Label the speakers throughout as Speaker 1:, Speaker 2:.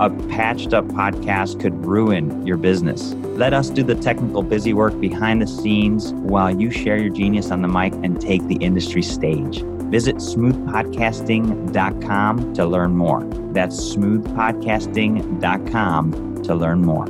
Speaker 1: A patched up podcast could ruin your business. Let us do the technical busy work behind the scenes while you share your genius on the mic and take the industry stage. Visit smoothpodcasting.com to learn more. That's smoothpodcasting.com to learn more.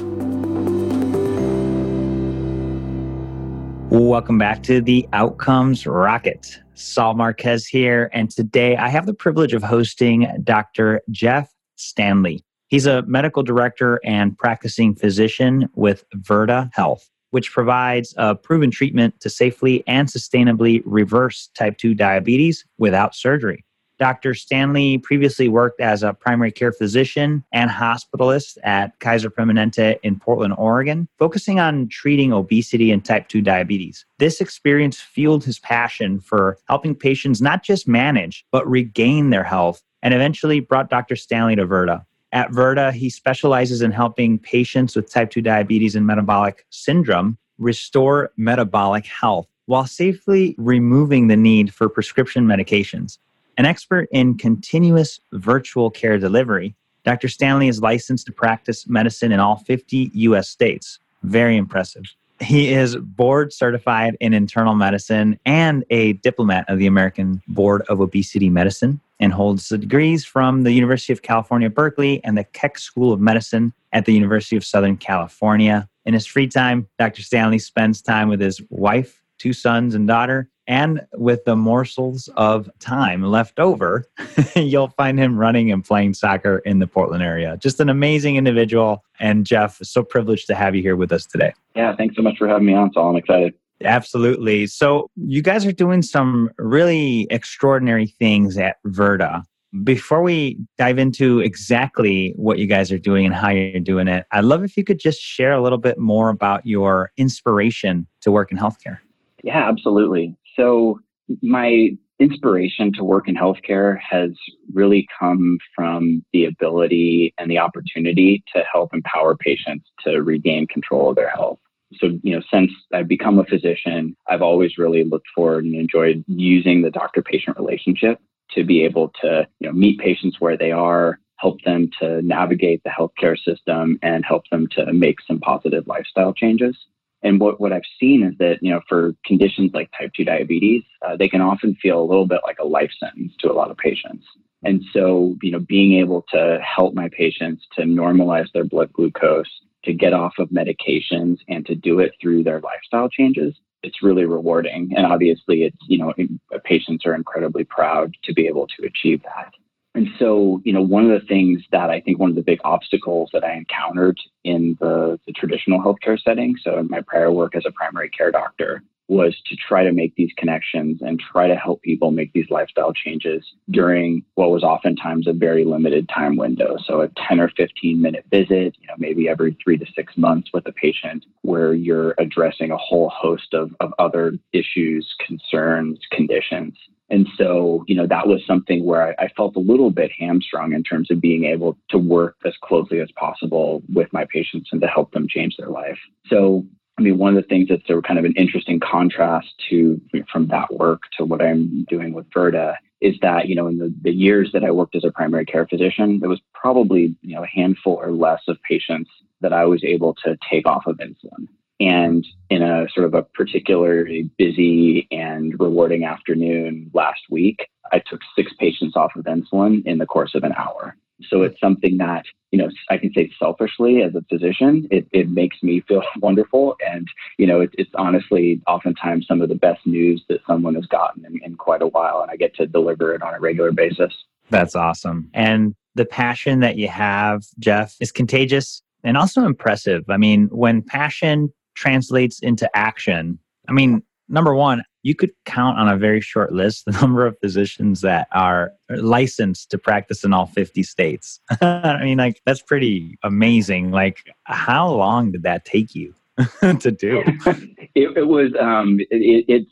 Speaker 1: Welcome back to the Outcomes Rocket. Saul Marquez here, and today I have the privilege of hosting Dr. Jeff Stanley. He's a medical director and practicing physician with Virta Health, which provides a proven treatment to safely and sustainably reverse type 2 diabetes without surgery. Dr. Stanley previously worked as a primary care physician and hospitalist at Kaiser Permanente in Portland, Oregon, focusing on treating obesity and type 2 diabetes. This experience fueled his passion for helping patients not just manage, but regain their health, and eventually brought Dr. Stanley to Virta. At Virta, he specializes in helping patients with type 2 diabetes and metabolic syndrome restore metabolic health while safely removing the need for prescription medications. An expert in continuous virtual care delivery, Dr. Stanley is licensed to practice medicine in all 50 US states. Very impressive. He is board certified in internal medicine and a diplomat of the American Board of Obesity Medicine and holds the degrees from the University of California, Berkeley and the Keck School of Medicine at the University of Southern California. In his free time, Dr. Stanley spends time with his wife, two sons, and daughter, and with the morsels of time left over, you'll find him running and playing soccer in the Portland area. Just an amazing individual. And Jeff, so privileged to have you here with us today.
Speaker 2: Yeah, thanks so much for having me on, Saul. I'm excited.
Speaker 1: Absolutely. So, you guys are doing some really extraordinary things at Virta. Before we dive into exactly what you guys are doing and how you're doing it, I'd love if you could just share a little bit more about your inspiration to work in healthcare.
Speaker 2: Yeah, absolutely. So, my inspiration to work in healthcare has really come from the ability and the opportunity to help empower patients to regain control of their health. So, you know, since I've become a physician, I've always really looked forward and enjoyed using the doctor patient relationship to be able to, you know, meet patients where they are, help them to navigate the healthcare system and help them to make some positive lifestyle changes. And what, what I've seen is that, you know, for conditions like type 2 diabetes, uh, they can often feel a little bit like a life sentence to a lot of patients. And so, you know, being able to help my patients to normalize their blood glucose, to get off of medications, and to do it through their lifestyle changes, it's really rewarding. And obviously, it's, you know, patients are incredibly proud to be able to achieve that. And so, you know, one of the things that I think one of the big obstacles that I encountered in the, the traditional healthcare setting, so in my prior work as a primary care doctor, was to try to make these connections and try to help people make these lifestyle changes during what was oftentimes a very limited time window. So a 10 or 15 minute visit, you know, maybe every three to six months with a patient where you're addressing a whole host of, of other issues, concerns, conditions. And so, you know, that was something where I, I, felt a little bit hamstrung in terms of being able to work as closely as possible with my patients and to help them change their life. So, I mean, one of the things that's a kind of an interesting contrast to from that work to what I'm doing with Virta is that, you know, in the, the years that I worked as a primary care physician, there was probably, you know, a handful or less of patients that I was able to take off of insulin. And in a sort of a particularly busy and rewarding afternoon last week, I took six patients off of insulin in the course of an hour. So it's something that, you know, I can say selfishly as a physician, it, it makes me feel wonderful. And, you know, it, it's honestly oftentimes some of the best news that someone has gotten in, in quite a while. And I get to deliver it on a regular basis.
Speaker 1: That's awesome. And the passion that you have, Jeff, is contagious and also impressive. I mean, when passion translates into action, I mean, number one, you could count on a very short list the number of physicians that are licensed to practice in all 50 states. I mean, like, that's pretty amazing. Like, how long did that take you? to do?
Speaker 2: it, it, was um, it, it's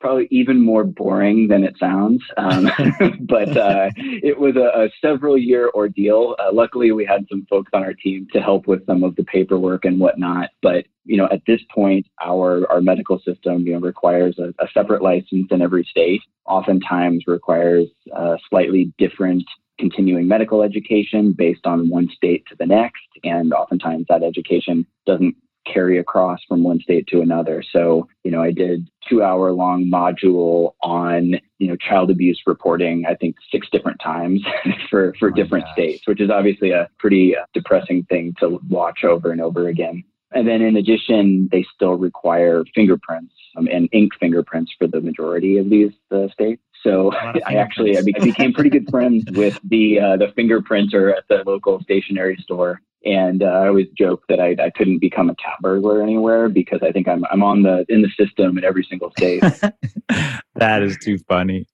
Speaker 2: probably even more boring than it sounds. Um, but uh, it was a, a, several year ordeal. Uh, luckily, we had some folks on our team to help with some of the paperwork and whatnot. But you know, at this point, our our medical system you know requires a, a separate license in every state. Oftentimes, requires a slightly different continuing medical education based on one state to the next, and oftentimes that education doesn't carry across from one state to another. So, you know, I did two hour long module on, you know, child abuse reporting, I think six different times for, for oh different gosh. states, which is obviously a pretty uh, depressing thing to watch over and over again. And then in addition, they still require fingerprints um, and ink fingerprints for the majority of these uh, states. So I actually I, became pretty good friends with the uh, the fingerprinter at the local stationery store, and uh, I always joke that I, I couldn't become a cat burglar anywhere because I think I'm I'm on the in the system in every single state.
Speaker 1: that is too funny.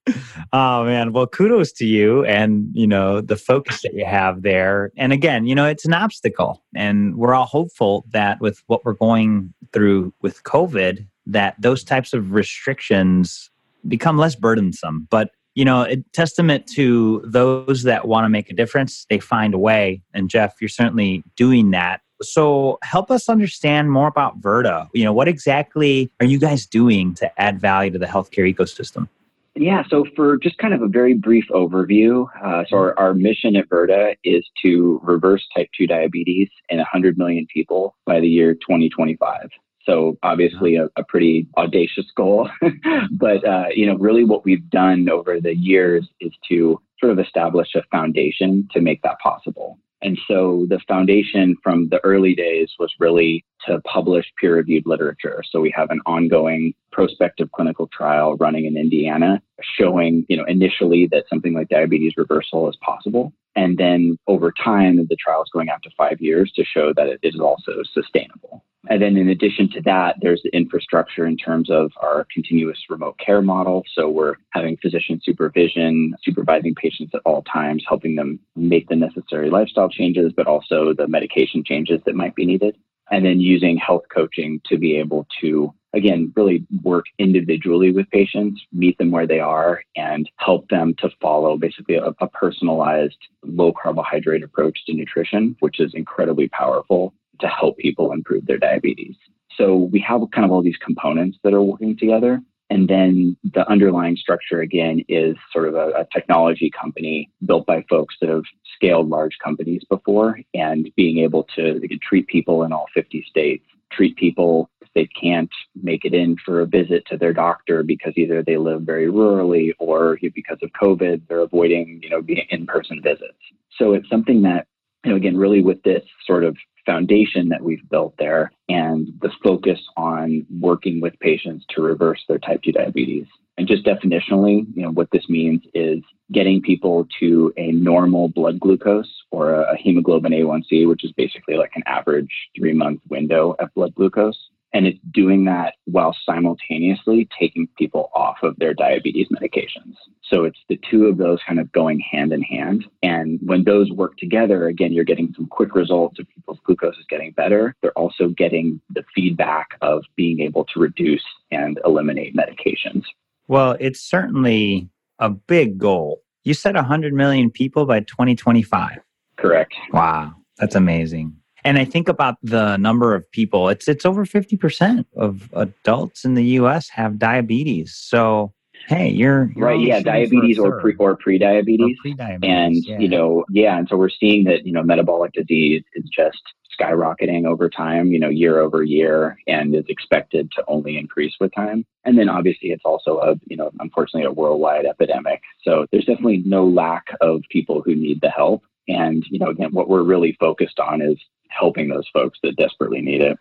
Speaker 1: Oh man, well kudos to you and you know the focus that you have there. And again, you know it's an obstacle, and we're all hopeful that with what we're going through with COVID, that those types of restrictions become less burdensome. But you know, a testament to those that want to make a difference, they find a way. And Jeff, you're certainly doing that. So help us understand more about Virta. You know, what exactly are you guys doing to add value to the healthcare ecosystem?
Speaker 2: Yeah, so for just kind of a very brief overview, uh, so our, our mission at Virta is to reverse type 2 diabetes in 100 million people by the year 2025. So obviously a, a pretty audacious goal, but uh, you know really what we've done over the years is to sort of establish a foundation to make that possible. And so the foundation from the early days was really to publish peer reviewed literature. So we have an ongoing prospective clinical trial running in Indiana showing, you know, initially that something like diabetes reversal is possible. And then over time, the trial is going out to five years to show that it is also sustainable. And then in addition to that, there's the infrastructure in terms of our continuous remote care model. So we're having physician supervision, supervising patients at all times, helping them make the necessary lifestyle changes, but also the medication changes that might be needed. And then using health coaching to be able to, again, really work individually with patients, meet them where they are, and help them to follow basically a, a personalized low carbohydrate approach to nutrition, which is incredibly powerful to help people improve their diabetes. So we have kind of all these components that are working together. And then the underlying structure again is sort of a, a, technology company built by folks that have scaled large companies before and being able to treat people in all 50 states, treat people if they can't make it in for a visit to their doctor because either they live very rurally or because of COVID, they're avoiding, you know, being in-person visits. So it's something that, you know, again, really with this sort of foundation that we've built there and the focus on working with patients to reverse their type 2 diabetes. And just definitionally, you know, what this means is getting people to a normal blood glucose or a hemoglobin A1C, which is basically like an average three month window of blood glucose and it's doing that while simultaneously taking people off of their diabetes medications. So it's the two of those kind of going hand in hand. And when those work together, again, you're getting some quick results of people's glucose is getting better. They're also getting the feedback of being able to reduce and eliminate medications.
Speaker 1: Well, it's certainly a big goal. You said 100 million people by 2025.
Speaker 2: Correct.
Speaker 1: Wow, that's amazing. And I think about the number of people, it's it's over 50% of adults in the US have diabetes. So hey, you're, you're
Speaker 2: right. Yeah, diabetes or pre or pre-diabetes. Or pre-diabetes. And yeah. you know, yeah, and so we're seeing that, you know, metabolic disease is just skyrocketing over time, you know, year over year, and is expected to only increase with time. And then obviously it's also a, you know, unfortunately a worldwide epidemic. So there's definitely no lack of people who need the help. And, you know, again, what we're really focused on is helping those folks that desperately need it.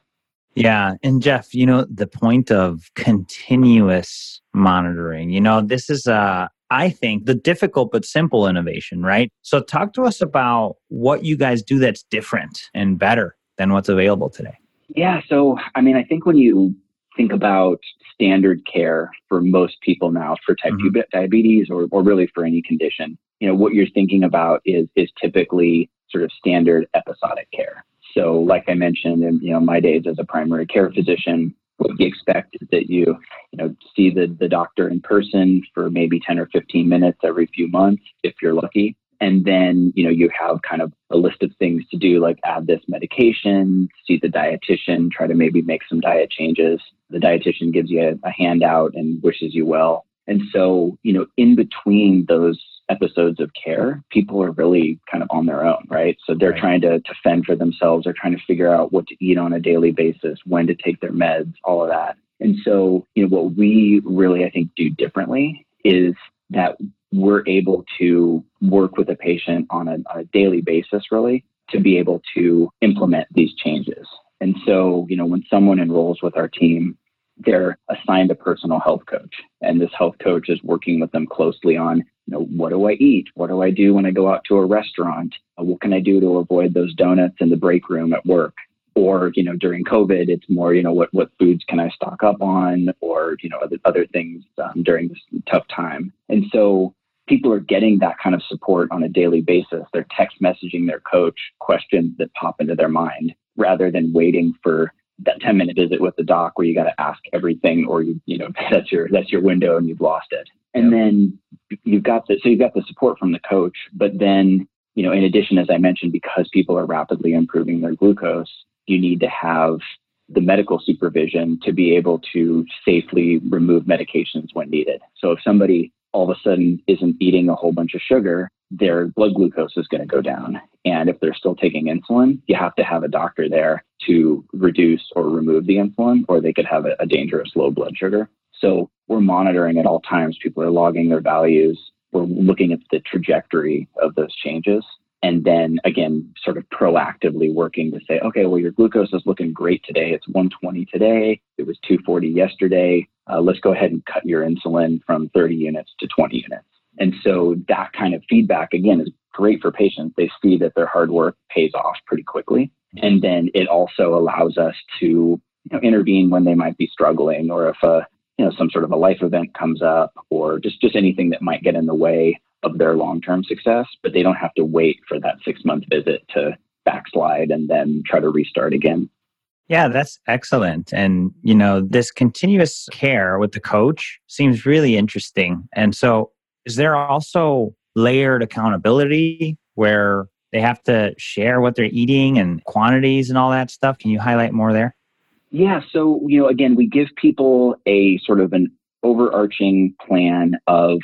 Speaker 1: Yeah. And Jeff, you know, the point of continuous monitoring, you know, this is, uh, I think, the difficult but simple innovation, right? So, talk to us about what you guys do that's different and better than what's available today.
Speaker 2: Yeah. So, I mean, I think when you think about standard care for most people now for type mm-hmm. 2 diabetes or, or really for any condition, you know, what you're thinking about is, is typically sort of standard episodic care. So, like I mentioned, in you know my days as a primary care physician, what we expect is that you you know see the the doctor in person for maybe 10 or 15 minutes every few months if you're lucky. And then you know you have kind of a list of things to do like add this medication see the dietitian try to maybe make some diet changes. The dietitian gives you a, a handout and wishes you well. And so you know in between those episodes of care people are really kind of on their own right so they're right. trying to, to fend for themselves they're trying to figure out what to eat on a daily basis when to take their meds all of that and so you know what we really i think do differently is that we're able to work with a patient on a, on a daily basis, really, to be able to implement these changes. And so, you know, when someone enrolls with our team, they're assigned a personal health coach. And this health coach is working with them closely on, you know, what do I eat? What do I do when I go out to a restaurant? What can I do to avoid those donuts in the break room at work? or you know during covid it's more you know what what foods can i stock up on or you know other, other things um, during this tough time and so people are getting that kind of support on a daily basis they're text messaging their coach questions that pop into their mind rather than waiting for that 10 minute visit with the doc where you got to ask everything or you you know that's your that's your window and you've lost it and yep. then you've got the so you've got the support from the coach but then you know in addition as i mentioned because people are rapidly improving their glucose you need to have the medical supervision to be able to safely remove medications when needed. So if somebody all of a sudden isn't eating a whole bunch of sugar, their blood glucose is going to go down. And if they're still taking insulin, you have to have a doctor there to reduce or remove the insulin, or they could have a, a dangerous low blood sugar. So we're monitoring at all times. People are logging their values. We're looking at the trajectory of those changes and then again sort of proactively working to say okay well your glucose is looking great today it's 120 today it was 240 yesterday uh, let's go ahead and cut your insulin from 30 units to 20 units and so that kind of feedback again is great for patients they see that their hard work pays off pretty quickly mm-hmm. and then it also allows us to you know, intervene when they might be struggling or if a you know some sort of a life event comes up or just just anything that might get in the way of their long term success, but they don't have to wait for that six month visit to backslide and then try to restart again.
Speaker 1: Yeah, that's excellent. And, you know, this continuous care with the coach seems really interesting. And so, is there also layered accountability where they have to share what they're eating and quantities and all that stuff? Can you highlight more there?
Speaker 2: Yeah. So, you know, again, we give people a sort of an overarching plan of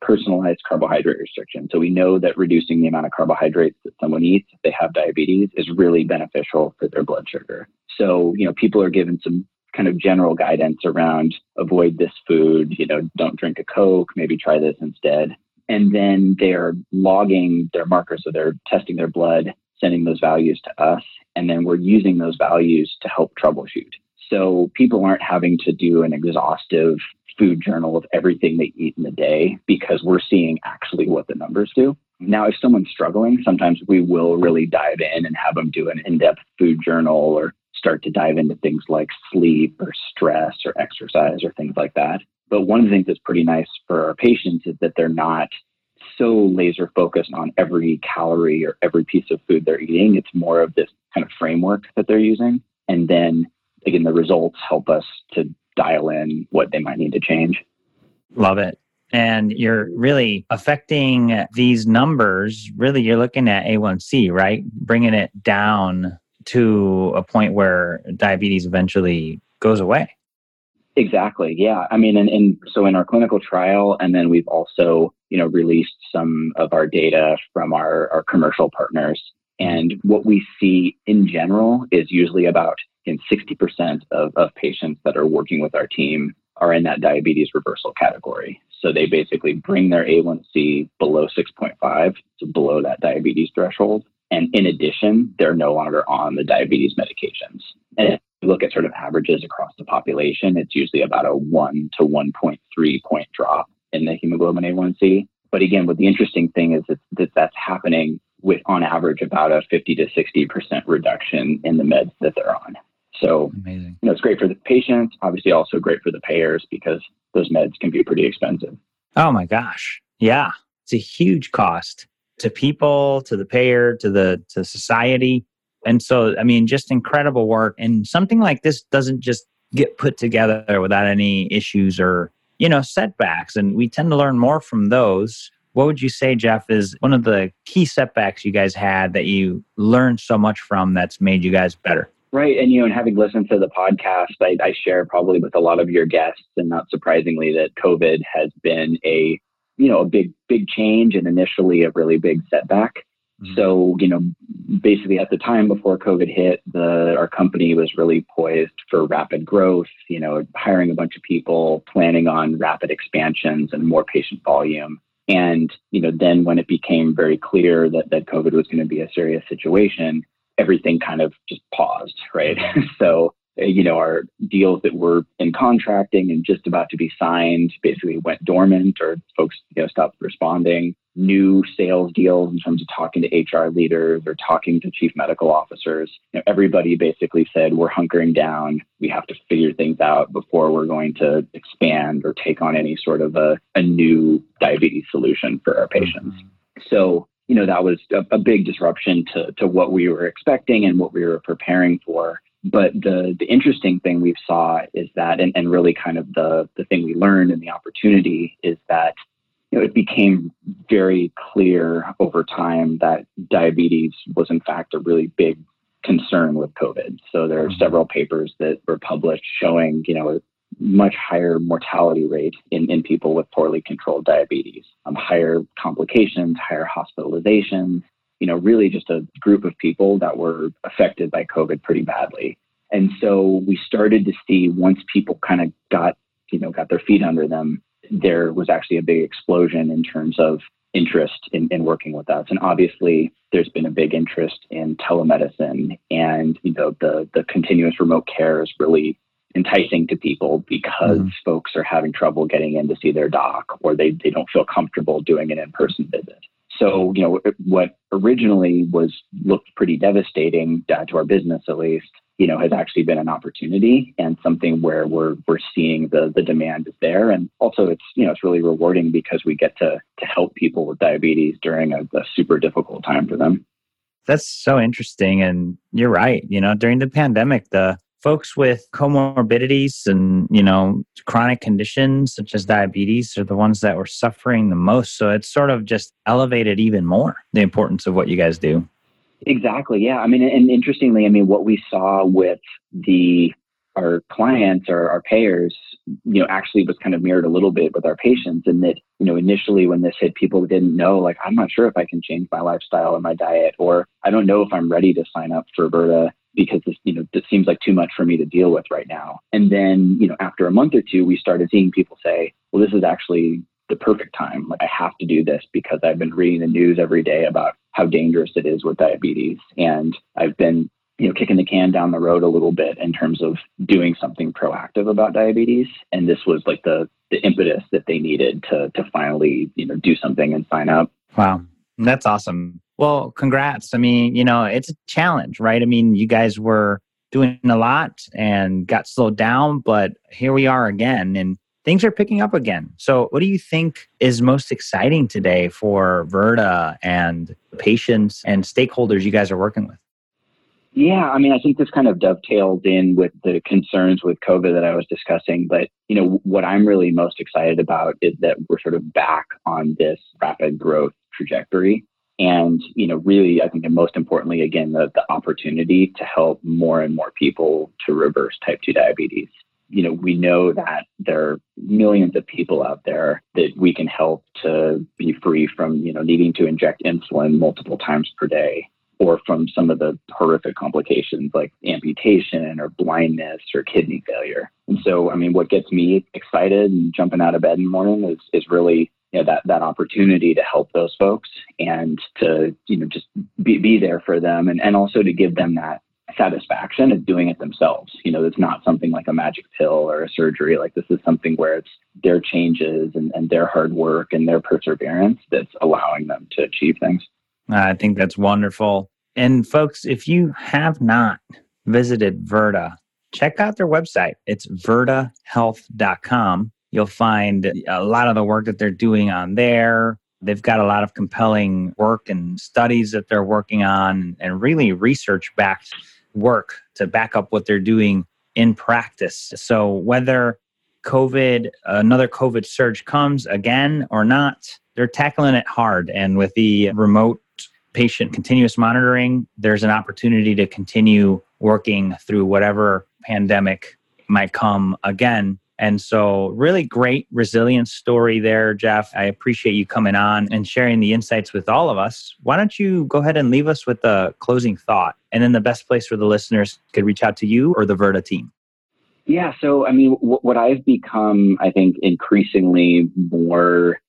Speaker 2: personalized carbohydrate restriction. So we know that reducing the amount of carbohydrates that someone eats if they have diabetes is really beneficial for their blood sugar. So, you know, people are given some kind of general guidance around avoid this food, you know, don't drink a Coke, maybe try this instead. And then they're logging their markers, so they're testing their blood, sending those values to us, and then we're using those values to help troubleshoot. So people aren't having to do an exhaustive food journal of everything they eat in the day because we're seeing actually what the numbers do. Now, if someone's struggling, sometimes we will really dive in and have them do an in depth food journal or start to dive into things like sleep or stress or exercise or things like that. But one of the things that's pretty nice for our patients is that they're not so laser focused on every calorie or every piece of food they're eating. It's more of this kind of framework that they're using. And then again, the results help us to dial in what they might need to change.
Speaker 1: Love it. And you're really affecting these numbers. Really, you're looking at A1C, right? Bringing it down to a point where diabetes eventually goes away.
Speaker 2: Exactly. Yeah. I mean, and, and so in our clinical trial, and then we've also, you know, released some of our data from our, our commercial partners. And what we see in general is usually about in 60% of, of patients that are working with our team are in that diabetes reversal category. So they basically bring their A1C below 6.5, so below that diabetes threshold. And in addition, they're no longer on the diabetes medications. And if you look at sort of averages across the population, it's usually about a 1 to 1.3 point drop in the hemoglobin A1C. But again, what the interesting thing is that, that that's happening with on average about a 50 to 60% reduction in the meds that they're on. So, Amazing. you know, it's great for the patients, obviously also great for the payers because those meds can be pretty expensive.
Speaker 1: Oh my gosh. Yeah. It's a huge cost to people, to the payer, to the to society. And so, I mean, just incredible work. And something like this doesn't just get put together without any issues or, you know, setbacks. And we tend to learn more from those. What would you say, Jeff, is one of the key setbacks you guys had that you learned so much from that's made you guys better?
Speaker 2: Right. And, you know, and having listened to the podcast, I, I share probably with a lot of your guests, and not surprisingly, that COVID has been a, you know, a big, big change and initially a really big setback. Mm-hmm. So, you know, basically at the time before COVID hit, the our company was really poised for rapid growth, you know, hiring a bunch of people, planning on rapid expansions and more patient volume. And, you know, then when it became very clear that, that COVID was going to be a serious situation, everything kind of just paused, right? so you know, our deals that were in contracting and just about to be signed basically went dormant or folks, you know, stopped responding. New sales deals in terms of talking to HR leaders or talking to chief medical officers. You know, everybody basically said, we're hunkering down. We have to figure things out before we're going to expand or take on any sort of a, a new diabetes solution for our patients. Mm-hmm. So, you know, that was a, a big disruption to, to what we were expecting and what we were preparing for. But the the interesting thing we've saw is that, and, and really kind of the the thing we learned and the opportunity is that you know, it became very clear over time that diabetes was in fact a really big concern with COVID. So there are mm-hmm. several papers that were published showing, you know, a much higher mortality rate in, in people with poorly controlled diabetes, um, higher complications, higher hospitalizations, you know, really just a group of people that were affected by COVID pretty badly. And so we started to see once people kind of got, you know, got their feet under them, there was actually a big explosion in terms of interest in, in working with us. And obviously there's been a big interest in telemedicine and, you know, the, the continuous remote care is really enticing to people because mm-hmm. folks are having trouble getting in to see their doc or they, they don't feel comfortable doing an in-person visit. So, you know, what originally was looked pretty devastating uh, to our business, at least, you know, has actually been an opportunity and something where we're we're seeing the the demand is there, and also it's you know it's really rewarding because we get to to help people with diabetes during a, a super difficult time for them.
Speaker 1: That's so interesting, and you're right. You know, during the pandemic, the folks with comorbidities and you know chronic conditions such as diabetes are the ones that were suffering the most. So it's sort of just elevated even more the importance of what you guys do.
Speaker 2: Exactly. Yeah. I mean and interestingly i mean what we saw with the our clients or our payers you know actually was kind of mirrored a little bit with our patients in that you know initially when this hit people didn't know like i'm not sure if i can change my lifestyle or my diet or i don't know if i'm ready to sign up for Virta because this, you know, this seems like too much for me to deal with right now. And then, you know, after a month or two, we started seeing people say, well, this is actually the perfect time. Like I have to do this because I've been reading the news every day about how dangerous it is with diabetes. And I've been, you know, kicking the can down the road a little bit in terms of doing something proactive about diabetes. And this was like the the impetus that they needed to to finally, you know, do something and sign up.
Speaker 1: Wow. That's awesome. Well, congrats. I mean, you know, it's a challenge, right? I mean, you guys were doing a lot and got slowed down, but here we are again and things are picking up again. So, what do you think is most exciting today for Virta and patients and stakeholders you guys are working with?
Speaker 2: Yeah, I mean, I think this kind of dovetails in with the concerns with COVID that I was discussing. But, you know, what I'm really most excited about is that we're sort of back on this rapid growth trajectory and you know really i think and most importantly again the, the opportunity to help more and more people to reverse type 2 diabetes. You know we know that there are millions of people out there that we can help to be free from you know needing to inject insulin multiple times per day or from some of the horrific complications like amputation or blindness or kidney failure. And so i mean what gets me excited and jumping out of bed in the morning is is really you know, that that opportunity to help those folks and to you know just be, be there for them and, and also to give them that satisfaction of doing it themselves. You know, it's not something like a magic pill or a surgery. Like this is something where it's their changes and, and their hard work and their perseverance that's allowing them to achieve things.
Speaker 1: I think that's wonderful. And folks, if you have not visited Virta, check out their website. It's virtahealth.com. You'll find a lot of the work that they're doing on there. They've got a lot of compelling work and studies that they're working on and really research backed work to back up what they're doing in practice. So whether COVID, another COVID surge comes again or not, they're tackling it hard. And with the remote patient continuous monitoring, there's an opportunity to continue working through whatever pandemic might come again. And so, really great resilience story there, Jeff. I appreciate you coming on and sharing the insights with all of us. Why don't you go ahead and leave us with a closing thought? And then the best place for the listeners could reach out to you or the Virta team.
Speaker 2: Yeah. So, I mean, w- what I've become, I think, increasingly more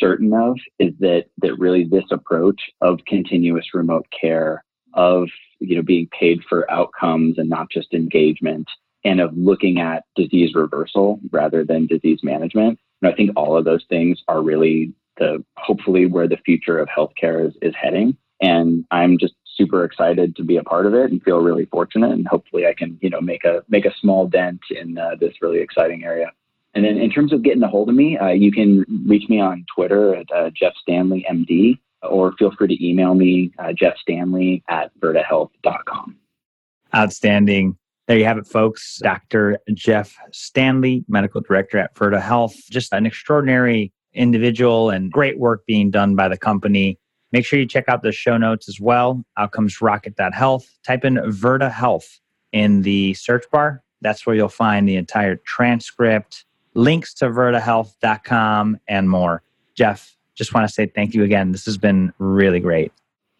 Speaker 2: certain of is that that really this approach of continuous remote care, of you know being paid for outcomes and not just engagement, and of looking at disease reversal rather than disease management. And I think all of those things are really the hopefully where the future of healthcare is, is heading. And I'm just super excited to be a part of it and feel really fortunate. And hopefully I can, you know, make a make a small dent in uh, this really exciting area. And then in terms of getting a hold of me, uh, you can reach me on Twitter at uh, Jeff Stanley MD, or feel free to email me, uh, Jeff Stanley at virtahealth.com.
Speaker 1: Outstanding. There you have it, folks. Dr. Jeff Stanley, Medical Director at Virta Health. Just an extraordinary individual and great work being done by the company. Make sure you check out the show notes as well. Outcomes Rocket.health. Type in Virta Health in the search bar. That's where you'll find the entire transcript, links to virtahealth.com, and more. Jeff, just want to say thank you again. This has been really great.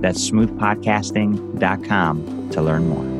Speaker 1: That's smoothpodcasting.com to learn more.